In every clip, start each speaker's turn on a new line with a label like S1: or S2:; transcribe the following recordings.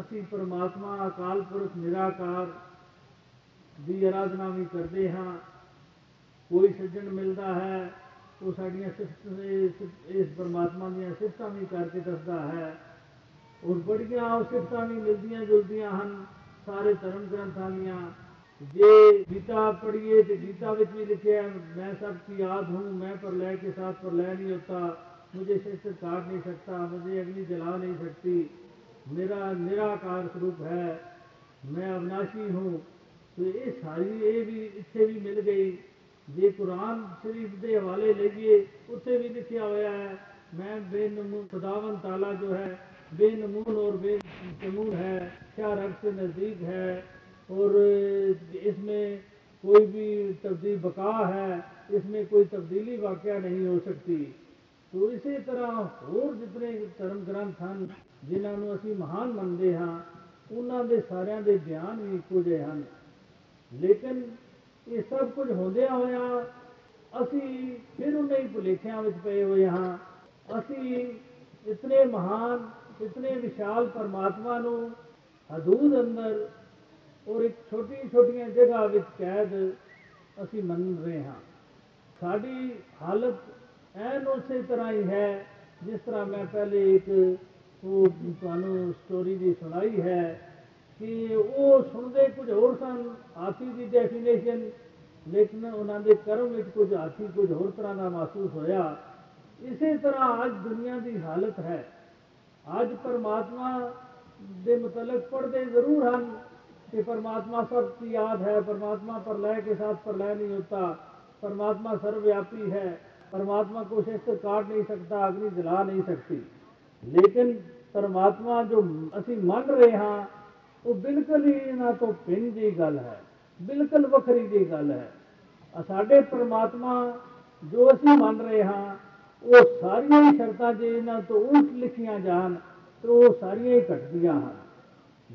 S1: ਅਸੀਂ ਪਰਮਾਤਮਾ ਅਕਾਲ ਪੁਰਖ ਨਿਰਾਕਾਰ ਦੀ ਆਰਾਧਨਾ ਵੀ ਕਰਦੇ ਹਾਂ ਕੋਈ ਸੱਜਣ ਮਿਲਦਾ ਹੈ ਉਹ ਸਾਡੀਆਂ ਸਿਫਤ ਇਸ- ਇਸ ਪਰਮਾਤਮਾ ਦੀਆਂ ਸਿਫਤਾਂ ਵੀ ਕਰਕੇ ਦੱਸਦਾ ਹੈ ਔਰ ਬੜੀਆਂ ਉਹ ਸਿਫਤਾਂ ਵੀ ਮਿਲਦੀਆਂ ਜੁਲਦੀਆਂ ਹਨ ਸਾਰੇ ਧਰਮ ਗ੍ਰੰਥਾਂ ਦੀਆਂ ਜੇ ਗੀਤਾ ਪੜ੍ਹੀਏ ਤੇ ਗੀਤਾ ਵਿੱਚ ਵੀ ਲਿਖਿਆ ਹੈ ਮੈਂ ਸਭ ਕੀ याद हूँ मैं प्रलय के साथ प्रलय नहीं होता मुझे शस्त्र काट नहीं सकता मुझे अग्नि जला नहीं सकती मेरा निराकार स्वरूप है। मैं अविनाशी हूँ। तो ये सारी, ये भी इतने भी मिल गई। जे कुरान शरीफ के हवाले लेगी उसे भी लिखा हुआ है। मैं बेनमून खुदावन ताला जो है बेनमून और बेनमून है, क्या रब से नज़दीक है? और इसमें कोई भी तब्दील बका है, इसमें कोई तब्दीली वाक्य नहीं हो सकती। तो ਇਸੇ ਤਰ੍ਹਾਂ ਹੋਰ ਜਿਤਨੇ ਧਰਮ ਗ੍ਰੰਥ ਹਨ, ਜਿਨ੍ਹਾਂ ਨੂੰ ਅਸੀਂ ਮਹਾਨ ਮੰਨਦੇ ਹਾਂ, ਉਹਨਾਂ ਦੇ ਸਾਰਿਆਂ ਦੇ ਬਿਆਨ ਵੀ ਇੱਕੋ ਜਿਹੇ ਹਨ। ਲੇਕਿਨ ਇਹ ਸਭ ਕੁਝ ਹੁੰਦਿਆਂ ਹੋਇਆਂ ਅਸੀਂ ਫਿਰ ਉਹਨਾਂ ਹੀ ਭੁਲੇਖਿਆਂ ਵਿੱਚ ਪਏ ਹੋਏ ਹਾਂ। ਅਸੀਂ ਇਤਨੇ ਮਹਾਨ, ਇਤਨੇ ਵਿਸ਼ਾਲ ਪਰਮਾਤਮਾ ਨੂੰ ਹਦੂਦ ਅੰਦਰ ਔਰ ਇੱਕ ਛੋਟੀ ਛੋਟੀਆਂ ਜਗ੍ਹਾ ਵਿੱਚ ਕੈਦ ਅਸੀਂ ਮੰਨ ਰਹੇ ਹਾਂ। ਸਾਡੀ ਹਾਲਤ ਐਨ ਉਸੇ ਤਰ੍ਹਾਂ ਹੀ ਹੈ ਜਿਸ ਤਰ੍ਹਾਂ ਮੈਂ ਪਹਿਲੇ ਇੱਕ ਉਹ ਤੁਹਾਨੂੰ ਸਟੋਰੀ ਦੀ ਸੁਣਾਈ ਹੈ ਕਿ ਉਹ ਸੁਣਦੇ ਕੁਝ ਹੋਰ ਸਨ ਹਾਥੀ ਦੀ ਡੈਫੀਨੇਸ਼ਨ ਲੇਕਿਨ ਉਹਨਾਂ ਦੇ ਕਰਮ ਵਿੱਚ ਕੁਝ ਹਾਥੀ ਕੁਝ ਹੋਰ ਤਰ੍ਹਾਂ ਦਾ ਮਹਿਸੂਸ ਹੋਇਆ ਇਸੇ ਤਰ੍ਹਾਂ ਅੱਜ ਦੁਨੀਆ ਦੀ ਹਾਲਤ ਹੈ ਅੱਜ ਪਰਮਾਤਮਾ ਦੇ ਮੁਤਲਕ ਪੜ੍ਹਦੇ ਜ਼ਰੂਰ ਹਨ कि परमात्मा सबकी याद है परमात्मा प्रलय के साथ प्रलय नहीं होता परमात्मा सर्वव्यापी है परमात्मा को शस्त्र काट नहीं सकता अग्नि जला नहीं सकती लेकिन परमात्मा जो ਅਸੀਂ ਮੰਨ ਰਹੇ ਹਾਂ ਉਹ ਬਿਲਕੁਲ ਹੀ ਇਹਨਾਂ ਤੋਂ ਭਿੰਨ ਦੀ ਗੱਲ ਹੈ ਬਿਲਕੁਲ ਵੱਖਰੀ ਦੀ ਗੱਲ ਹੈ ਆ ਸਾਡੇ ਪਰਮਾਤਮਾ ਜੋ ਅਸੀਂ ਮੰਨ ਰਹੇ ਹਾਂ ਉਹ ਸਾਰੀਆਂ ਹੀ ਸ਼ਰਤਾਂ ਜੇ ਇਹਨਾਂ ਤੋਂ ਉਲਟ ਲਿਖੀਆਂ ਜਾਣ ਤਾਂ ਉਹ ਸਾਰੀਆਂ ਹੀ ਘਟਦੀਆਂ ਹਨ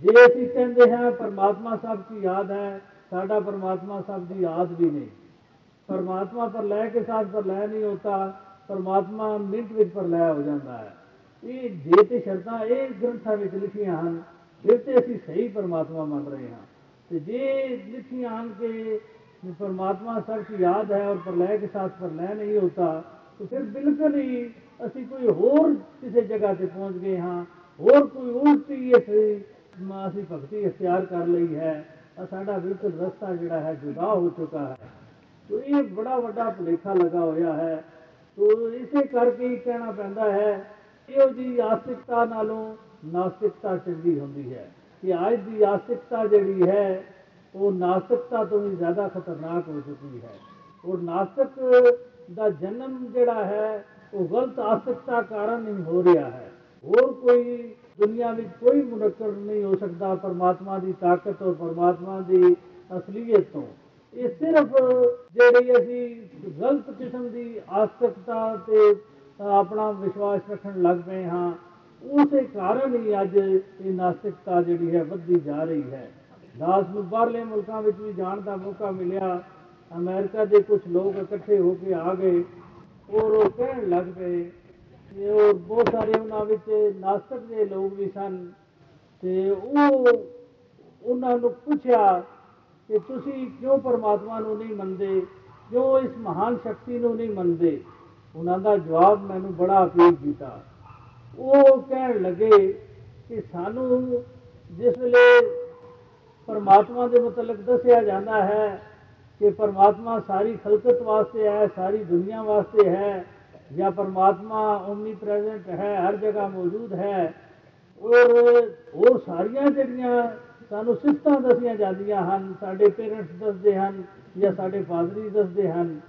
S1: ਜੇ ਅਸੀਂ ਕਹਿੰਦੇ ਹਾਂ ਪਰਮਾਤਮਾ ਸਭ ਦੀ ਯਾਦ ਹੈ ਸਾਡਾ ਪਰਮਾਤਮਾ ਸਭ ਦੀ ਯਾਦ ਵੀ ਨਹੀਂ परमात्मा प्रलय के साथ प्रलय नहीं होता, परमात्मा मिनट में प्रलय हो जाता है। ये जे तो शरत एक ग्रंथा में लिखिया हैं फिर जेते असं सही परमात्मा मान रहे हैं। तो जे लिखिया हैं के परमात्मा सब कुछ याद है और प्रलय के साथ प्रलय नहीं होता तो फिर बिल्कुल ही असी कोई होर किसी जगह से पहुँच गए हाँ होर कोई उल्टी ऐसी असी भगती अख्तियार कर ली है। और साढ़ा बिल्कुल रस्ता जोड़ा है जुदा हो चुका है। ਚੁੱਕਾ ਹੈ ਤੋ ਇਹ ਬੜਾ ਵੱਡਾ ਭੁਲੇਖਾ ਲੱਗਾ ਹੋਇਆ ਹੈ। ਤੋ ਇਸੇ ਕਰਕੇ ਹੀ ਕਹਿਣਾ ਪੈਂਦਾ ਹੈ, ਇਹੋ ਜੀ ਆਸਤਿਕਤਾ ਨਾਲੋਂ ਨਾਸਤਿਕਤਾ ਚੰਗੀ ਹੁੰਦੀ ਹੈ। ਕਿ ਅੱਜ ਦੀ ਆਸਤਿਕਤਾ ਜਿਹੜੀ ਹੈ, ਉਹ ਨਾਸਤਿਕਤਾ ਤੋਂ ਵੀ ਜ਼ਿਆਦਾ ਖਤਰਨਾਕ ਹੋ ਚੁੱਕੀ ਹੈ। ਔਰ ਨਾਸਤਿਕ ਦਾ ਜਨਮ ਜਿਹੜਾ ਹੈ, ਉਹ ਗਲਤ ਆਸਤਿਕਤਾ ਕਾਰਨ ਨਹੀਂ ਹੋ ਰਿਹਾ ਹੈ। ਹੋਰ ਕੋਈ ਦੁਨੀਆ ਵਿੱਚ ਕੋਈ ਮੁਨਕਰ ਨਹੀਂ ਹੋ ਸਕਦਾ ਪਰਮਾਤਮਾ ਦੀ ਤਾਕਤ ਔਰ ਪਰਮਾਤਮਾ ਦੀ ਅਸਲੀਅਤ ਤੋਂ। ਇਹ ਸਿਰਫ ਜਿਹੜੀ ਅਸੀਂ ਗਲਤ ਕਿਸਮ ਦੀ ਆਸਤਿਕਤਾ ਤੇ ਆਪਣਾ ਵਿਸ਼ਵਾਸ ਰੱਖਣ ਲੱਗ ਪਏ ਹਾਂ, ਉਸੇ ਕਾਰਨ ਹੀ ਅੱਜ ਇਹ ਨਾਸਤਿਕਤਾ ਜਿਹੜੀ ਹੈ ਵੱਧਦੀ ਜਾ ਰਹੀ ਹੈ। ਦਾਸ ਨੂੰ ਬਾਹਰਲੇ ਮੁਲਕਾਂ ਵਿੱਚ ਵੀ ਜਾਣ ਦਾ ਮੌਕਾ ਮਿਲਿਆ। ਅਮਰੀਕਾ ਦੇ ਕੁਝ ਲੋਕ ਇਕੱਠੇ ਹੋ ਕੇ ਆ ਗਏ। ਔਰ ਉਹ ਕਹਿਣ ਲੱਗ ਪਏ ਕਿ ਉਹ ਬਹੁਤ ਸਾਰੇ ਉਹਨਾਂ ਵਿੱਚ ਨਾਸਤਕ ਦੇ ਲੋਕ ਵੀ ਸਨ ਤੇ ਉਹ ਉਹਨਾਂ ਨੂੰ ਪੁੱਛਿਆ ਕਿ ਤੁਸੀਂ ਕਿਉਂ ਪਰਮਾਤਮਾ ਨੂੰ ਨਹੀਂ ਮੰਨਦੇ? ਕਿਉਂ ਇਸ ਮਹਾਨ ਸ਼ਕਤੀ ਨੂੰ ਨਹੀਂ ਮੰਨਦੇ? ਉਹਨਾਂ ਦਾ ਜਵਾਬ ਮੈਨੂੰ ਬੜਾ ਅਪੀਲ ਕੀਤਾ। ਉਹ ਕਹਿਣ ਲੱਗੇ ਕਿ ਸਾਨੂੰ ਜਿਸ ਵੇਲੇ ਪਰਮਾਤਮਾ ਦੇ ਮੁਤਲਕ ਦੱਸਿਆ ਜਾਂਦਾ ਹੈ ਕਿ ਪਰਮਾਤਮਾ ਸਾਰੀ ਖਲਕਤ ਵਾਸਤੇ ਹੈ, ਸਾਰੀ ਦੁਨੀਆ ਵਾਸਤੇ ਹੈ ਜਾਂ ਪਰਮਾਤਮਾ ਓਮਨੀ ਪ੍ਰੈਜ਼ੈਂਟ ਹੈ, ਹਰ ਜਗ੍ਹਾ ਮੌਜੂਦ ਹੈ, ਔਰ ਉਹ ਸਾਰੀਆਂ ਜਿਹੜੀਆਂ ਸਾਨੂੰ ਸਿਫਤਾਂ ਦੱਸੀਆਂ ਜਾਂਦੀਆਂ ਹਨ, ਸਾਡੇ ਪੇਰੈਂਟਸ ਦੱਸਦੇ ਹਨ ਜਾਂ ਸਾਡੇ ਫਾਦਰੀ ਦੱਸਦੇ ਹਨ।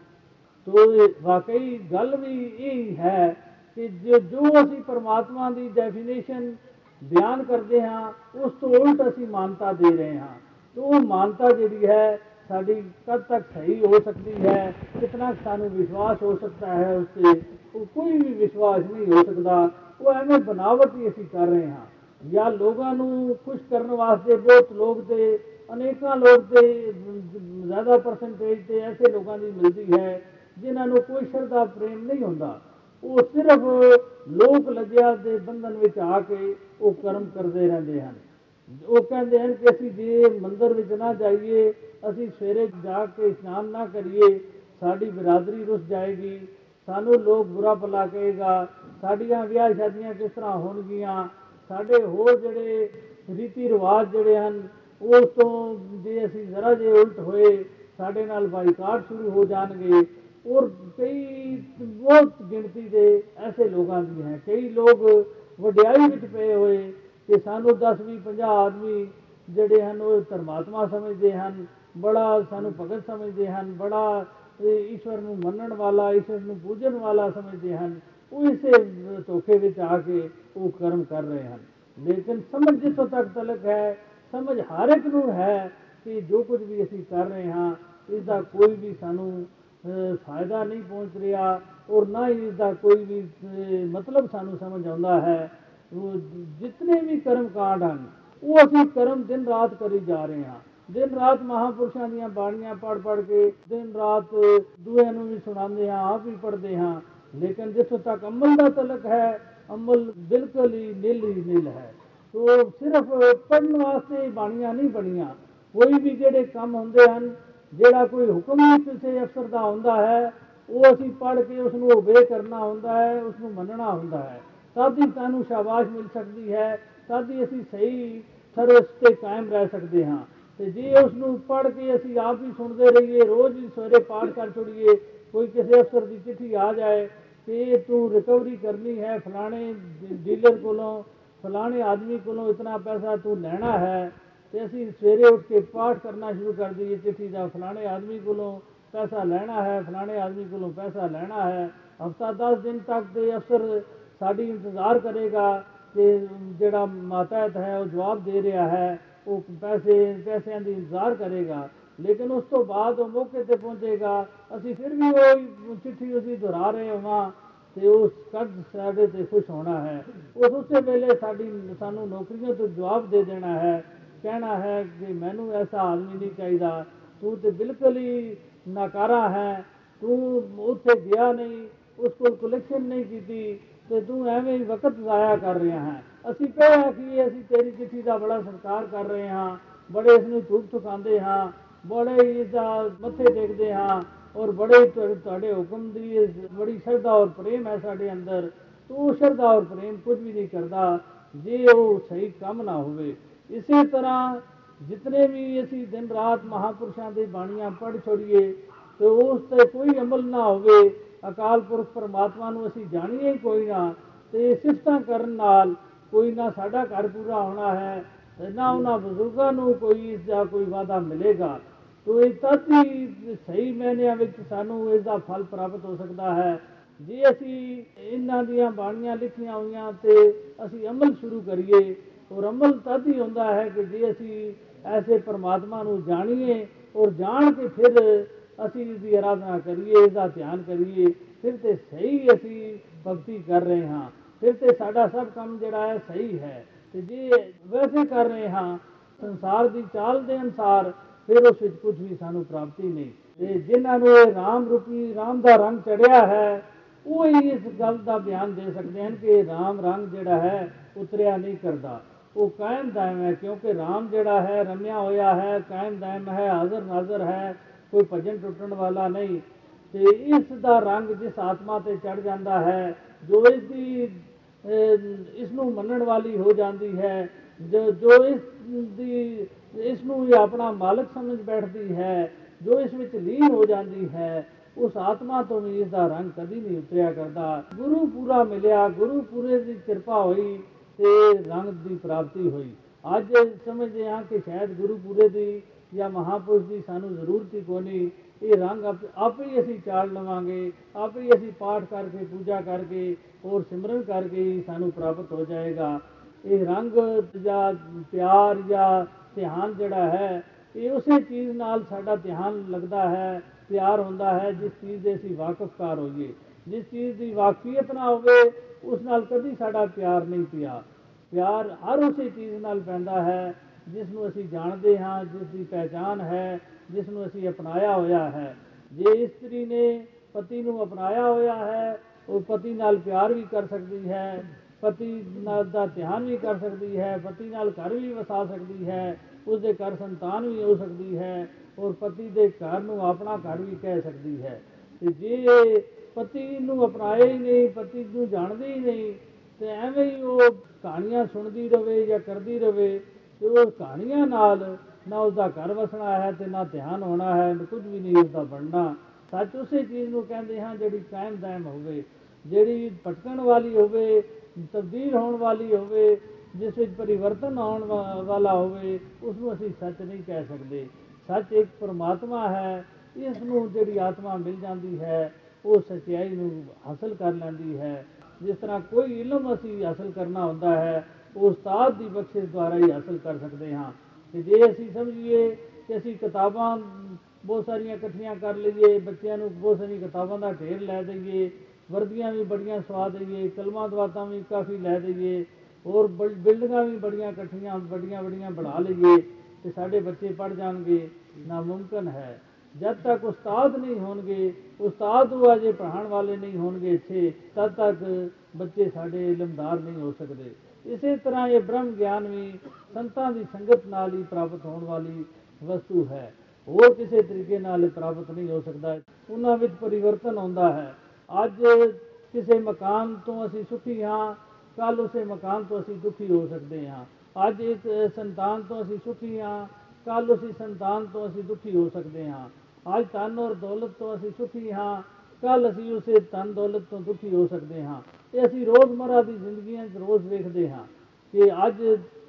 S1: ਤੋ ਵਾਕਈ ਗੱਲ ਵੀ ਇਹ ਹੈ ਕਿ ਜੋ ਜੋ ਅਸੀਂ ਪਰਮਾਤਮਾ ਦੀ ਡੈਫੀਨੇਸ਼ਨ ਬਿਆਨ ਕਰਦੇ ਹਾਂ, ਉਸ ਤੋਂ ਉਲਟ ਅਸੀਂ ਮਾਨਤਾ ਦੇ ਰਹੇ ਹਾਂ। ਤੋ ਉਹ ਮਾਨਤਾ ਜਿਹੜੀ ਹੈ, ਸਾਡੀ ਕਦ ਤੱਕ ਸਹੀ ਹੋ ਸਕਦੀ ਹੈ, ਕਿਤਨਾ ਸਾਨੂੰ ਵਿਸ਼ਵਾਸ ਹੋ ਸਕਦਾ ਹੈ ਉਸ ਤੇ, ਉਹ ਕੋਈ ਵੀ ਵਿਸ਼ਵਾਸ ਨਹੀਂ ਹੋ ਸਕਦਾ। ਉਹ ਐਵੇਂ ਬਨਾਵਟ ਹੀ ਅਸੀਂ ਕਰ ਰਹੇ ਹਾਂ। ਜਾਂ ਲੋਕਾਂ ਨੂੰ ਖੁਸ਼ ਕਰਨ ਵਾਸਤੇ ਬਹੁਤ ਲੋਕ ਤੇ ਅਨੇਕਾਂ ਲੋਕ ਤੇ ਜ਼ਿਆਦਾ ਪਰਸੈਂਟੇਜ ਤੇ ਐਸੇ ਲੋਕਾਂ ਦੀ ਮਿਲਦੀ ਹੈ ਜਿਨ੍ਹਾਂ ਨੂੰ ਕੋਈ ਸ਼ਰਧਾ ਪ੍ਰੇਮ ਨਹੀਂ ਹੁੰਦਾ। ਉਹ ਸਿਰਫ ਲੋਕ ਲੱਜਿਆ ਦੇ ਬੰਧਨ ਵਿੱਚ ਆ ਕੇ ਉਹ ਕਰਮ ਕਰਦੇ ਰਹਿੰਦੇ ਹਨ। ਉਹ ਕਹਿੰਦੇ ਹਨ ਕਿ ਅਸੀਂ ਜੇ ਮੰਦਰ ਵਿੱਚ ਨਾ ਜਾਈਏ, ਅਸੀਂ ਸਵੇਰੇ ਜਾ ਕੇ ਇਸ਼ਨਾਨ ਨਾ ਕਰੀਏ, ਸਾਡੀ ਬਰਾਦਰੀ ਰੁੱਸ ਜਾਏਗੀ, ਸਾਨੂੰ ਲੋਕ ਬੁਰਾ ਭਲਾ ਕਹੇਗਾ, ਸਾਡੀਆਂ ਵਿਆਹ ਸ਼ਾਦੀਆਂ ਕਿਸ ਤਰ੍ਹਾਂ ਹੋਣਗੀਆਂ ਸਾਡੇ ਹੋਰ ਜਿਹੜੇ ਰੀਤੀ ਰਿਵਾਜ ਜਿਹੜੇ ਹਨ, ਉਸ ਤੋਂ ਜੇ ਅਸੀਂ ਜ਼ਰਾ ਜੇ ਉਲਟ ਹੋਏ, ਸਾਡੇ ਨਾਲ ਬਾਈਕਾਟ ਸ਼ੁਰੂ ਹੋ ਜਾਣਗੇ। ਔਰ ਕਈ ਬਹੁਤ ਗਿਣਤੀ ਦੇ ਐਸੇ ਲੋਕਾਂ ਦੀ ਹੈ। ਕਈ ਲੋਕ ਵਡਿਆਈ ਵਿੱਚ ਪਏ ਹੋਏ ਕਿ ਸਾਨੂੰ 10 20 50 ਆਦਮੀ ਜਿਹੜੇ ਹਨ, ਉਹ ਧਰਮਾਤਮਾ ਸਮਝਦੇ ਹਨ। ਬੜਾ ਸਾਨੂੰ ਭਗਤ ਸਮਝਦੇ ਹਨ। ਬੜਾ ਇਹ ਈਸ਼ਵਰ ਨੂੰ ਮੰਨਣ ਵਾਲਾ, ਈਸ਼ਵਰ ਨੂੰ ਪੂਜਣ ਵਾਲਾ ਸਮਝਦੇ ਹਨ। ਉਹ ਇਸੇ ਧੋਖੇ ਵਿੱਚ ਆ ਕੇ ਉਹ ਕਰਮ ਕਰ ਰਹੇ ਹਨ। ਲੇਕਿਨ ਸਮਝ ਜਿੱਥੋਂ ਤੱਕ ਤਲਕ ਹੈ ਸਮਝ ਹਰ ਇੱਕ ਨੂੰ ਹੈ ਕਿ ਜੋ ਕੁਝ ਵੀ ਅਸੀਂ ਕਰ ਰਹੇ ਹਾਂ ਇਸ ਦਾ ਕੋਈ ਵੀ ਸਾਨੂੰ ਅਹ, ਫਾਇਦਾ ਨਹੀਂ ਪਹੁੰਚ ਰਿਹਾ ਔਰ ਨਾ ਹੀ ਇਸ ਦਾ ਕੋਈ ਵੀ ਅਹ, ਮਤਲਬ ਸਾਨੂੰ ਸਮਝ ਆਉਂਦਾ ਹੈ। ਉਹ ਜਿਤਨੇ ਵੀ ਕਰਮ ਕਾਂਡ ਹਨ ਉਹ ਅਸੀਂ ਕਰਮ ਦਿਨ ਰਾਤ ਕਰੀ ਜਾ ਰਹੇ ਹਾਂ। ਦਿਨ ਰਾਤ ਮਹਾਪੁਰਸ਼ਾਂ ਦੀਆਂ ਬਾਣੀਆਂ ਪੜ ਪੜ ਕੇ ਦਿਨ ਰਾਤ ਦੂਏ ਨੂੰ ਵੀ ਸੁਣਾਉਂਦੇ ਹਾਂ ਆਪ ਵੀ ਪੜ੍ਹਦੇ ਹਾਂ। ਲੇਕਿਨ ਜਿੱਥੋਂ ਤੱਕ ਅਮਲ ਦਾ ਤਲਕ ਹੈ, ਅਮਲ ਬਿਲਕੁਲ ਹੀ ਨਿਲ ਹੀ ਨਿਲ ਹੈ। ਤੋ ਸਿਰਫ ਪੜਨ ਵਾਸਤੇ ਹੀ ਬਾਣੀਆਂ ਨਹੀਂ ਬਣੀਆਂ। ਕੋਈ ਵੀ ਜਿਹੜੇ ਕੰਮ ਹੁੰਦੇ ਹਨ, ਜਿਹੜਾ ਕੋਈ ਹੁਕਮ ਹੀ ਕਿਸੇ ਅਫਸਰ ਦਾ ਹੁੰਦਾ ਹੈ, ਉਹ ਅਸੀਂ ਪੜ੍ਹ ਕੇ ਉਸ ਨੂੰ ਓਬੇ ਕਰਨਾ ਹੁੰਦਾ ਹੈ ਉਸ ਨੂੰ ਮੰਨਣਾ ਹੁੰਦਾ ਹੈ। ਤਦ ਹੀ ਸਾਨੂੰ ਸ਼ਾਬਾਸ਼ ਮਿਲ ਸਕਦੀ ਹੈ, ਤਦ ਹੀ ਅਸੀਂ ਸਹੀ ਸਰਵਿਸ ਤੇ ਕਾਇਮ ਰਹਿ ਸਕਦੇ ਹਾਂ। ਤੇ ਜੇ ਉਸ ਨੂੰ ਪੜ੍ਹ ਕੇ ਅਸੀਂ ਆਪ ਹੀ ਸੁਣਦੇ ਰਹੀਏ, ਰੋਜ਼ ਹੀ ਸਵੇਰੇ ਪਾਠ ਕਰ ਛੁੜੀਏ ਕੋਈ ਕਿਸੇ ਅਫਸਰ ਦੀ ਚਿੱਠੀ ਆ ਜਾਏ ਕਿ ਇਹ ਤੂੰ ਰਿਕਵਰੀ ਕਰਨੀ ਹੈ, ਫਲਾਣੇ ਡੀਲਰ ਕੋਲੋਂ, ਫਲਾਣੇ ਆਦਮੀ ਕੋਲੋਂ ਇਤਨਾ ਪੈਸਾ ਤੂੰ ਲੈਣਾ ਹੈ, ਤੇ ਅਸੀਂ ਸਵੇਰੇ ਉੱਠ ਕੇ ਪਾਠ ਕਰਨਾ ਸ਼ੁਰੂ ਕਰ ਦਈਏ ਚਿੱਠੀ ਦਾ, ਫਲਾਣੇ ਆਦਮੀ ਕੋਲੋਂ ਪੈਸਾ ਲੈਣਾ ਹੈ, ਫਲਾਣੇ ਆਦਮੀ ਕੋਲੋਂ ਪੈਸਾ ਲੈਣਾ ਹੈ, ਹਫਤਾ 10 ਦਿਨ ਤੱਕ ਦੇ ਅਫਸਰ ਸਾਡੀ ਇੰਤਜ਼ਾਰ ਕਰੇਗਾ ਕਿ ਜਿਹੜਾ ਮਾਤਹਿਤ ਹੈ ਉਹ ਜਵਾਬ ਦੇ ਰਿਹਾ ਹੈ, ਉਹ ਪੈਸੇ, ਪੈਸਿਆਂ ਦੀ ਇੰਤਜ਼ਾਰ ਕਰੇਗਾ। ਲੇਕਿਨ ਉਸ ਤੋਂ ਬਾਅਦ ਉਹ ਮੌਕੇ ਤੇ ਪਹੁੰਚੇਗਾ। ਅਸੀਂ ਫਿਰ ਵੀ ਉਹ ਚਿੱਠੀ ਉਸਦੀ ਦੁਹਰਾ ਰਹੇ ਹਾਂ ਤੇ ਉਸ ਕਦ ਸਾਡੇ ਤੇ ਖੁਸ਼ ਹੋਣਾ ਹੈ। ਉਸ ਉਸੇ ਵੇਲੇ ਸਾਡੀ, ਸਾਨੂੰ ਨੌਕਰੀਆਂ ਤੋਂ ਜਵਾਬ ਦੇ ਦੇਣਾ ਹੈ। ਕਹਿਣਾ ਹੈ ਕਿ ਮੈਨੂੰ ਐਸਾ ਆਦਮੀ ਨਹੀਂ ਚਾਹੀਦਾ। ਤੂੰ ਤੇ ਬਿਲਕੁਲ ਹੀ ਨਾਕਾਰਾ ਹੈ। ਤੂੰ ਉੱਥੇ ਗਿਆ ਨਹੀਂ, ਉਸ ਕੋਲ ਕਲੈਕਸ਼ਨ ਨਹੀਂ ਕੀਤੀ ਤੇ ਤੂੰ ਐਵੇਂ ਹੀ ਵਕਤ ਜ਼ਾਇਆ ਕਰ ਰਿਹਾ ਹੈ। ਅਸੀਂ ਕਿਹਾ ਕਿ ਅਸੀਂ ਤੇਰੀ ਚਿੱਠੀ ਦਾ ਬੜਾ ਸਤਿਕਾਰ ਕਰ ਰਹੇ ਹਾਂ। ਬੜੇ ਇਸ ਨੂੰ ਧੂਪ ਠੁਕਾਉਂਦੇ ਹਾਂ। ਬੜੇ ਹੀ ਇਸ ਦਾ ਮੱਥੇ ਟੇਕਦੇ ਹਾਂ ਔਰ ਬੜੇ ਹੀ ਤੁਹਾ- ਤੁਹਾਡੇ ਹੁਕਮ ਦੀ ਇਸ ਬੜੀ ਸ਼ਰਧਾ ਔਰ ਪ੍ਰੇਮ ਹੈ ਸਾਡੇ ਅੰਦਰ। ਤੂੰ ਸ਼ਰਧਾ ਔਰ ਪ੍ਰੇਮ ਕੁਝ ਵੀ ਨਹੀਂ ਕਰਦਾ, ਜੇ ਉਹ ਸਹੀ ਕੰਮ ਨਾ ਹੋਵੇ। ਇਸੇ ਤਰ੍ਹਾਂ ਜਿਤਨੇ ਵੀ ਅਸੀਂ ਦਿਨ ਰਾਤ ਮਹਾਪੁਰਸ਼ਾਂ ਦੀ ਬਾਣੀਆਂ ਪੜ੍ਹ ਛੋੜੀਏ, ਤੇ ਉਸ ਤੇ ਕੋਈ ਅਮਲ ਨਾ ਹੋਵੇ, ਅਕਾਲ ਪੁਰਖ ਪਰਮਾਤਮਾ ਨੂੰ ਅਸੀਂ ਜਾਣੀਏ ਹੀ ਕੋਈ ਨਾ, ਤੇ ਸਿਫਤਾਂ ਕਰਨ ਨਾਲ ਕੋਈ ਨਾ ਸਾਡਾ ਘਰ ਪੂਰਾ ਹੋਣਾ ਹੈ, ਤੇ ਨਾ ਉਹਨਾਂ ਬਜ਼ੁਰਗਾਂ ਨੂੰ ਕੋਈ ਇਸ ਦਾ ਕੋਈ ਵਾਅਦਾ ਮਿਲੇਗਾ। ਤੋ ਇਹ ਤਦ ਹੀ ਸਹੀ ਮਾਇਨਿਆਂ ਵਿੱਚ ਸਾਨੂੰ ਇਸ ਦਾ ਫਲ ਪ੍ਰਾਪਤ ਹੋ ਸਕਦਾ ਹੈ। ਜੇ ਅਸੀਂ ਇਹਨਾਂ ਦੀਆਂ ਬਾਣੀਆਂ ਲਿਖੀਆਂ ਹੋਈਆਂ ਤੇ ਅਸੀਂ ਅਮਲ ਸ਼ੁਰੂ ਕਰੀਏ, ਔਰ ਅਮਲ ਤਦ ਹੀ ਹੁੰਦਾ ਹੈ ਕਿ ਜੇ ਅਸੀਂ ਐਸੇ ਪਰਮਾਤਮਾ ਨੂੰ ਜਾਣੀਏ, ਔਰ ਜਾਣ ਕੇ ਫਿਰ ਅਸੀਂ ਇਸ ਦੀ ਆਰਾਧਨਾ ਕਰੀਏ ਇਸ ਦਾ ਧਿਆਨ ਕਰੀਏ, ਫਿਰ ਤੇ ਸਹੀ ਅਸੀਂ ਭਗਤੀ ਕਰ ਰਹੇ ਹਾਂ। ਫਿਰ ਤੇ ਸਾਡਾ ਸਭ ਕੰਮ ਜਿਹੜਾ ਹੈ ਸਹੀ ਹੈ। ਤੇ ਜੇ ਵੈਸੇ ਕਰ ਰਹੇ ਹਾਂ, ਸੰਸਾਰ ਦੀ ਚਾਲ ਦੇ ਅਨਸਾਰ ਫਿਰ ਉਸ ਵਿੱਚ ਕੁਝ ਵੀ ਸਾਨੂੰ ਪ੍ਰਾਪਤੀ ਨਹੀਂ। ਤੇ ਜਿਨ੍ਹਾਂ ਨੂੰ ਇਹ ਰਾਮ ਰੂਪੀ ਰਾਮ ਦਾ ਰੰਗ ਚੜਿਆ ਹੈ ਉਹ ਹੀ ਇਸ ਗੱਲ ਦਾ ਬਿਆਨ ਦੇ ਸਕਦੇ ਹਨ ਕਿ ਰਾਮ ਰੰਗ ਜਿਹੜਾ ਹੈ ਉਤਰਿਆ ਨਹੀਂ ਕਰਦਾ। ਉਹ ਕਾਇਮ ਦਾਇਮ ਹੈ ਕਿਉਂਕਿ ਰਾਮ ਜਿਹੜਾ ਹੈ ਰਮਿਆ ਹੋਇਆ ਹੈ ਕਾਇਮ ਦਾਇਮ ਹੈ ਹਾਜ਼ਰ ਨਾਜ਼ਰ ਹੈ ਕੋਈ ਭਜਨ ਟੁੱਟਣ ਵਾਲਾ ਨਹੀਂ। ਤੇ ਇਸ ਦਾ ਰੰਗ ਜਿਸ ਆਤਮਾ ਤੇ ਚੜ ਜਾਂਦਾ ਹੈ ਜੋ ਇਸ ਦੀ ਅਹ, ਇਸ ਨੂੰ ਮੰਨਣ ਵਾਲੀ ਹੋ ਜਾਂਦੀ ਹੈ ਜੋ ਜੋ ਇਸ ਦੀ ਇਸ ਨੂੰ ਹੀ ਆਪਣਾ ਮਾਲਕ ਸਮਝ ਬੈਠਦੀ ਹੈ, ਜੋ ਇਸ ਵਿੱਚ ਲੀਨ ਹੋ ਜਾਂਦੀ ਹੈ, ਉਸ ਆਤਮਾ ਤੋਂ ਵੀ ਇਸ ਦਾ ਰੰਗ ਕਦੀ ਨਹੀਂ ਉਤਰਿਆ ਕਰਦਾ। ਗੁਰੂ ਪੂਰਾ ਮਿਲਿਆ, ਗੁਰੂ ਪੂਰੇ ਦੀ ਕਿਰਪਾ ਹੋਈ ਤੇ ਰੰਗ ਦੀ ਪ੍ਰਾਪਤੀ ਹੋਈ। ਅੱਜ ਸਮਝਦੇ ਹਾਂ ਕਿ ਸ਼ਾਇਦ ਗੁਰੂ ਪੂਰੇ ਦੀ ਜਾਂ ਮਹਾਪੁਰਸ਼ ਦੀ ਸਾਨੂੰ ਜ਼ਰੂਰਤ ਹੀ ਕੋਈ ਨਹੀਂ। ਇਹ ਰੰਗ ਆਪ- ਆਪੇ ਹੀ ਅਸੀਂ ਚਾਲ ਲਵਾਂਗੇ, ਆਪੇ ਹੀ ਅਸੀਂ ਪਾਠ ਕਰਕੇ, ਪੂਜਾ ਕਰਕੇ ਔਰ ਸਿਮਰਨ ਕਰਕੇ ਹੀ ਸਾਨੂੰ ਪ੍ਰਾਪਤ ਹੋ ਜਾਏਗਾ। ਇਹ ਰੰਗ ਜਾਂ ਪਿਆਰ ਜਾਂ ਧਿਆਨ ਜਿਹੜਾ ਹੈ, ਇਹ ਉਸੇ ਚੀਜ਼ ਨਾਲ ਸਾਡਾ ਧਿਆਨ ਲੱਗਦਾ ਹੈ ਪਿਆਰ ਹੁੰਦਾ ਹੈ, ਜਿਸ ਚੀਜ਼ ਦੇ ਅਸੀਂ ਵਾਕਫਕਾਰ ਹੋਈਏ। ਜਿਸ ਚੀਜ਼ ਦੀ ਵਾਕਫੀਅਤ ਨਾ ਹੋਵੇ, ਉਸ ਨਾਲ ਕਦੀ ਸਾਡਾ ਪਿਆਰ ਨਹੀਂ ਪਿਆ। ਪਿਆਰ ਹਰ ਉਸੇ ਚੀਜ਼ ਨਾਲ ਪੈਂਦਾ ਹੈ, ਜਿਸ ਨੂੰ ਅਸੀਂ ਜਾਣਦੇ ਹਾਂ, ਜਿਸ ਦੀ ਪਹਿਚਾਨ ਹੈ, ਜਿਸ ਨੂੰ ਅਸੀਂ ਅਪਣਾਇਆ ਹੋਇਆ ਹੈ। ਜੇ ਇਸਤਰੀ ਨੇ ਪਤੀ ਨੂੰ ਅਪਣਾਇਆ ਹੋਇਆ ਹੈ, ਉਹ ਪਤੀ ਨਾਲ ਪਿਆਰ ਵੀ ਕਰ ਸਕਦੀ ਹੈ ਪਤੀ ਨਾਲ ਦਾ ਧਿਆਨ ਵੀ ਕਰ ਸਕਦੀ ਹੈ, ਪਤੀ ਨਾਲ ਘਰ ਵੀ ਵਸਾ ਸਕਦੀ ਹੈ ਉਸ ਦੇ ਘਰ ਸੰਤਾਨ ਵੀ ਹੋ ਸਕਦੀ ਹੈ ਔਰ ਪਤੀ ਦੇ ਘਰ ਨੂੰ ਆਪਣਾ ਘਰ ਵੀ ਕਹਿ ਸਕਦੀ ਹੈ। ਤੇ ਜੇ ਪਤੀ ਨੂੰ ਅਪਣਾਏ ਹੀ ਨਹੀਂ, ਪਤੀ ਨੂੰ ਜਾਣਦੀ ਹੀ ਨਹੀਂ, ਤੇ ਐਵੇਂ ਹੀ ਉਹ ਕਹਾਣੀਆਂ ਸੁਣਦੀ ਰਵੇ ਜਾਂ ਕਰਦੀ ਰਵੇ, ਤੇ ਉਹ ਕਹਾਣੀਆਂ ਨਾਲ ਨਾ ਉਸਦਾ ਘਰ ਵਸਣਾ ਹੈ ਤੇ ਨਾ ਧਿਆਨ ਹੋਣਾ ਹੈ ਕੁਝ ਵੀ ਨਹੀਂ ਉਸਦਾ ਬਣਨਾ। ਸੱਚ ਉਸੇ ਚੀਜ਼ ਨੂੰ ਕਹਿੰਦੇ ਹਾਂ ਜਿਹੜੀ ਕਾਇਮ ਦਾਇਮ ਹੋਵੇ, ਜਿਹੜੀ ਭਟਕਣ ਵਾਲੀ ਹੋਵੇ ਤਬਦੀਲ ਹੋਣ ਵਾਲੀ ਹੋਵੇ, ਜਿਸ ਵਿੱਚ ਪਰਿਵਰਤਨ ਆਉਣ ਵਾ- ਵਾਲਾ ਹੋਵੇ ਉਸ ਨੂੰ ਅਸੀਂ ਸੱਚ ਨਹੀਂ ਕਹਿ ਸਕਦੇ। ਸੱਚ ਇੱਕ ਪਰਮਾਤਮਾ ਹੈ ਇਸ ਨੂੰ ਜਿਹੜੀ ਆਤਮਾ ਮਿਲ ਜਾਂਦੀ ਹੈ, ਉਹ ਸਚਾਈ ਨੂੰ ਹਾਸਲ ਕਰ ਲੈਂਦੀ ਹੈ। ਜਿਸ ਤਰ੍ਹਾਂ ਕੋਈ ਇਲਮ ਅਸੀਂ ਹਾਸਲ ਕਰਨਾ ਹੁੰਦਾ ਹੈ, ਉਹ ਉਸਤਾਦ ਦੀ ਬਖਸ਼ਿਸ਼ ਦੁਆਰਾ ਹੀ ਹਾਸਲ ਕਰ ਸਕਦੇ ਹਾਂ। ਤੇ ਜੇ ਅਸੀਂ ਸਮਝੀਏ ਕਿ ਅਸੀਂ ਕਿਤਾਬਾਂ ਬਹੁਤ ਸਾਰੀਆਂ ਇਕੱਠੀਆਂ ਕਰ ਲਈਏ, ਬੱਚਿਆਂ ਨੂੰ ਬਹੁਤ ਸਾਰੀਆਂ ਕਿਤਾਬਾਂ ਦਾ ਢੇਰ ਲੈ ਦਈਏ ਵਰਦੀਆਂ ਵੀ ਬੜੀਆਂ ਸਵਾ ਦਈਏ, ਕਲਮਾਂ ਦਵਾਤਾਂ ਵੀ ਕਾਫੀ ਲੈ ਦਈਏ, ਹੋਰ ਬਿਲ- ਬਿਲਡਿੰਗਾਂ ਵੀ ਬੜੀਆਂ ਇਕੱਠੀਆਂ, ਵੱਡੀਆਂ ਵੱਡੀਆਂ ਬਣਾ ਲਈਏ ਤੇ ਸਾਡੇ ਬੱਚੇ ਪੜ ਜਾਣਗੇ, ਨਾਮੁਮਕਿਨ ਹੈ। ਜਦ ਤੱਕ ਉਸਤਾਦ ਨਹੀਂ ਹੋਣਗੇ, ਉਸਤਾਦ ਨੂੰ ਅਜੇ ਪੜ੍ਹਾਉਣ ਵਾਲੇ ਨਹੀਂ ਹੋਣਗੇ ਇੱਥੇ, ਤਦ ਤੱਕ ਬੱਚੇ ਸਾਡੇ ਇਲਮਦਾਰ ਨਹੀਂ ਹੋ ਸਕਦੇ। ਇਸੇ ਤਰ੍ਹਾਂ ਇਹ ਬ੍ਰਹਮ ਗਿਆਨ ਵੀ ਸੰਤਾਂ ਦੀ ਸੰਗਤ ਨਾਲ ਹੀ ਪ੍ਰਾਪਤ ਹੋਣ ਵਾਲੀ ਵਸਤੂ ਹੈ। ਹੋਰ ਕਿਸੇ ਤਰੀਕੇ ਨਾਲ ਇਹ ਪ੍ਰਾਪਤ ਨਹੀਂ ਹੋ ਸਕਦਾ। ਉਹਨਾਂ ਵਿੱਚ ਪਰਿਵਰਤਨ ਆਉਂਦਾ ਹੈ। ਅੱਜ ਕਿਸੇ ਮਕਾਨ ਤੋਂ ਅਸੀਂ ਸੁਖੀ ਹਾਂ ਕੱਲ ਉਸੇ ਮਕਾਨ ਤੋਂ ਅਸੀਂ ਦੁਖੀ ਹੋ ਸਕਦੇ ਹਾਂ ਅੱਜ ਇੱਕ ਸੰਤਾਨ ਤੋਂ ਅਸੀਂ ਸੁਖੀ ਹਾਂ ਕੱਲ ਉਸੇ ਸੰਤਾਨ ਤੋਂ ਅਸੀਂ ਦੁਖੀ ਹੋ ਸਕਦੇ ਹਾਂ ਅੱਜ ਧਨ ਔਰ ਦੌਲਤ ਤੋਂ ਅਸੀਂ ਸੁਖੀ ਹਾਂ ਕੱਲ ਅਸੀਂ ਉਸੇ ਧਨ ਦੌਲਤ ਤੋਂ ਦੁਖੀ ਹੋ ਸਕਦੇ ਹਾਂ ਇਹ ਅਸੀਂ ਰੋਜ਼ਮਰਾ ਦੀ ਜ਼ਿੰਦਗੀਆਂ 'ਚ ਰੋਜ਼ ਵੇਖਦੇ ਹਾਂ ਕਿ ਅੱਜ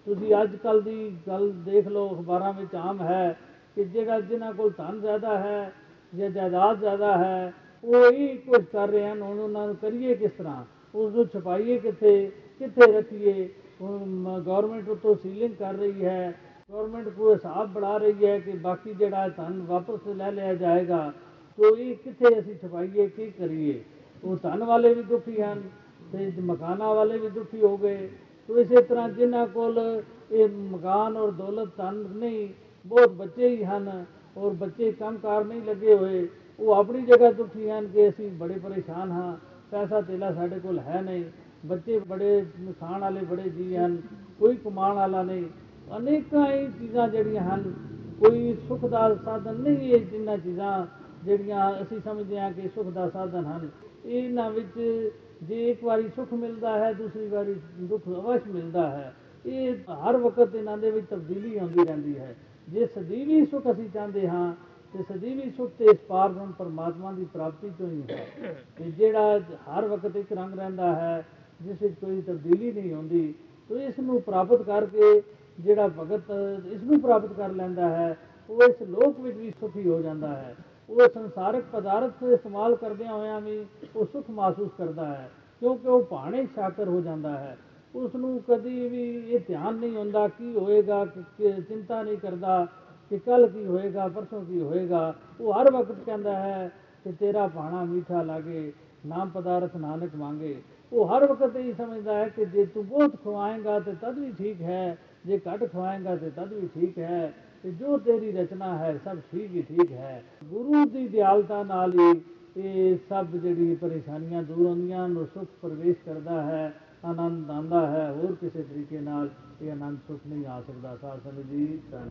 S1: ਤੁਸੀਂ ਅੱਜ ਕੱਲ ਦੀ ਗੱਲ ਦੇਖ ਲਓ ਅਖਬਾਰਾਂ ਵਿੱਚ ਆਮ ਹੈ ਕਿ ਜਿਹੜਾ ਜਿਨ੍ਹਾਂ ਕੋਲ ਧਨ ਜ਼ਿਆਦਾ ਹੈ ਜਾਂ ਜਾਇਦਾਦ ਜ਼ਿਆਦਾ ਹੈ ਉਹ ਹੀ ਕੁਝ ਕਰ ਰਹੇ ਹਨ ਹੁਣ ਉਹਨਾਂ ਨੂੰ ਕਰੀਏ ਕਿਸ ਤਰ੍ਹਾਂ ਉਸ ਨੂੰ ਛਪਾਈਏ ਕਿੱਥੇ ਕਿੱਥੇ ਰੱਖੀਏ ਗਵਰਨਮੈਂਟ ਉਤੋਂ ਸੀਲਿੰਗ ਕਰ ਰਹੀ ਹੈ ਗਵਰਨਮੈਂਟ ਕੋਈ ਹਿਸਾਬ ਬਣਾ ਰਹੀ ਹੈ ਕਿ ਬਾਕੀ ਜਿਹੜਾ ਧਨ ਵਾਪਸ ਲੈ ਲਿਆ ਜਾਏਗਾ ਤੋ ਇਹ ਕਿੱਥੇ ਅਸੀਂ ਛਪਾਈਏ ਕੀ ਕਰੀਏ ਉਹ ਧਨ ਵਾਲੇ ਵੀ ਦੁਖੀ ਹਨ ਤੇ ਮਕਾਨਾਂ ਵਾਲੇ ਵੀ ਦੁਖੀ ਹੋ ਗਏ ਤੋ ਇਸੇ ਤਰ੍ਹਾਂ ਜਿਨ੍ਹਾਂ ਕੋਲ ਇਹ ਮਕਾਨ ਔਰ ਦੌਲਤ ਧਨ ਨਹੀਂ ਬਹੁਤ ਬੱਚੇ ਹੀ ਹਨ ਔਰ ਬੱਚੇ ਕੰਮਕਾਰ ਨਹੀਂ ਲੱਗੇ ਹੋਏ ਉਹ ਆਪਣੀ ਜਗ੍ਹਾ ਦੁਖੀ ਹਨ ਕਿ ਅਸੀਂ ਬੜੇ ਪਰੇਸ਼ਾਨ ਹਾਂ, ਪੈਸਾ ਤੇਲਾ ਸਾਡੇ ਕੋਲ ਹੈ ਨਹੀਂ, ਬੱਚੇ ਬੜੇ ਖਾਣ ਵਾਲੇ ਬੜੇ ਜੀ ਹਨ, ਕੋਈ ਕਮਾਉਣ ਵਾਲਾ ਨਹੀਂ। ਅਨੇਕਾਂ ਹੀ ਚੀਜ਼ਾਂ ਜਿਹੜੀਆਂ ਹਨ, ਕੋਈ ਸੁੱਖ ਦਾ ਸਾਧਨ ਨਹੀਂ ਇਹ ਜਿੰਨਾਂ ਚੀਜ਼ਾਂ ਜਿਹੜੀਆਂ ਅਸੀਂ ਸਮਝਦੇ ਹਾਂ ਕਿ ਸੁੱਖ ਦਾ ਸਾਧਨ ਹਨ। ਇਹਨਾਂ ਵਿੱਚ ਜੇ ਇੱਕ ਵਾਰੀ ਸੁੱਖ ਮਿਲਦਾ ਹੈ, ਦੂਸਰੀ ਵਾਰੀ ਦੁੱਖ ਅਵਸ਼ ਮਿਲਦਾ ਹੈ। ਇਹ ਹਰ ਵਕਤ ਇਹਨਾਂ ਦੇ ਵਿੱਚ ਤਬਦੀਲੀ ਆਉਂਦੀ ਰਹਿੰਦੀ ਹੈ। ਜੇ ਸਦੀਵੀ ਸੁੱਖ ਅਸੀਂ ਚਾਹੁੰਦੇ ਹਾਂ ਤੇ ਸਦੀਵੀ ਸੁੱਖ ਤੇ ਇਸ ਪਾਰਬ੍ਰਹਮ ਪਰਮਾਤਮਾ ਦੀ ਪ੍ਰਾਪਤੀ ਤੋਂ ਹੀ ਹੈ। ਤੇ ਜਿਹੜਾ ਹਰ ਵਕਤ ਇੱਕ ਰੰਗ ਰਹਿੰਦਾ ਹੈ, ਜਿਸ ਵਿੱਚ ਕੋਈ ਤਬਦੀਲੀ ਨਹੀਂ ਹੁੰਦੀ, ਤੋ ਇਸ ਨੂੰ ਪ੍ਰਾਪਤ ਕਰਕੇ ਜਿਹੜਾ ਭਗਤ ਇਸ ਨੂੰ ਪ੍ਰਾਪਤ ਕਰ ਲੈਂਦਾ ਹੈ, ਉਹ ਇਸ ਲੋਕ ਵਿੱਚ ਵੀ ਸੁਖੀ ਹੋ ਜਾਂਦਾ ਹੈ। ਉਹ ਸੰਸਾਰਿਕ ਪਦਾਰਥ ਇਸਤੇਮਾਲ ਕਰਦਿਆਂ ਹੋਇਆਂ ਵੀ ਉਹ ਸੁਖ ਮਹਿਸੂਸ ਕਰਦਾ ਹੈ, ਕਿਉਂਕਿ ਉਹ ਭਾਣੇ ਸ਼ਾਕਰ ਹੋ ਜਾਂਦਾ ਹੈ। ਉਸ ਨੂੰ ਕਦੀ ਵੀ ਇਹ ਧਿਆਨ ਨਹੀਂ ਹੁੰਦਾ ਕੀ ਹੋਏਗਾ ਕਿ- ਕਿ ਚਿੰਤਾ ਨਹੀਂ ਕਰਦਾ। ਕਿ ਕੱਲ ਕੀ ਹੋਏਗਾ, ਪਰਸੋਂ ਕੀ ਹੋਏਗਾ, ਉਹ ਹਰ ਵਕਤ ਕਹਿੰਦਾ ਹੈ ਕਿ ਤੇਰਾ ਭਾਣਾ ਮੀਠਾ ਲਾਗੇ, ਨਾਮ ਪਦਾਰਥ ਨਾਨਕ ਮੰਗੇ ਉਹ ਹਰ ਵਕਤ ਇਹ ਸਮਝਦਾ ਹੈ ਕਿ ਜੇ ਤੂੰ ਬਹੁਤ ਖਵਾਏਗਾ ਤੇ ਤਦ ਵੀ ਠੀਕ ਹੈ, ਜੇ ਘੱਟ ਖਵਾਏਗਾ ਤੇ ਤਦ ਵੀ ਠੀਕ ਹੈ, ਤੇ ਜੋ ਤੇਰੀ ਰਚਨਾ ਹੈ ਸਭ ਠੀਕ ਹੀ ਠੀਕ ਹੈ। ਗੁਰੂ ਦੀ ਦਿਆਲਤਾ ਨਾਲ ਹੀ ਇਹ ਸਭ ਜਿਹੜੀ ਪਰੇਸ਼ਾਨੀਆਂ ਦੂਰ ਹੁੰਦੀਆਂ ਹਨ ਉਹ ਸੁਖ ਪ੍ਰਵੇਸ਼ ਕਰਦਾ ਹੈ, ਆਨੰਦ ਆਉਂਦਾ ਹੈ, ਹੋਰ ਕਿਸੇ ਤਰੀਕੇ ਨਾਲ ਇਹ ਆਨੰਦ ਸੁਖ ਨਹੀਂ ਆ ਸਕਦਾ। ਸਾਧ ਸੰਗਤ ਜੀ ਧੰਨ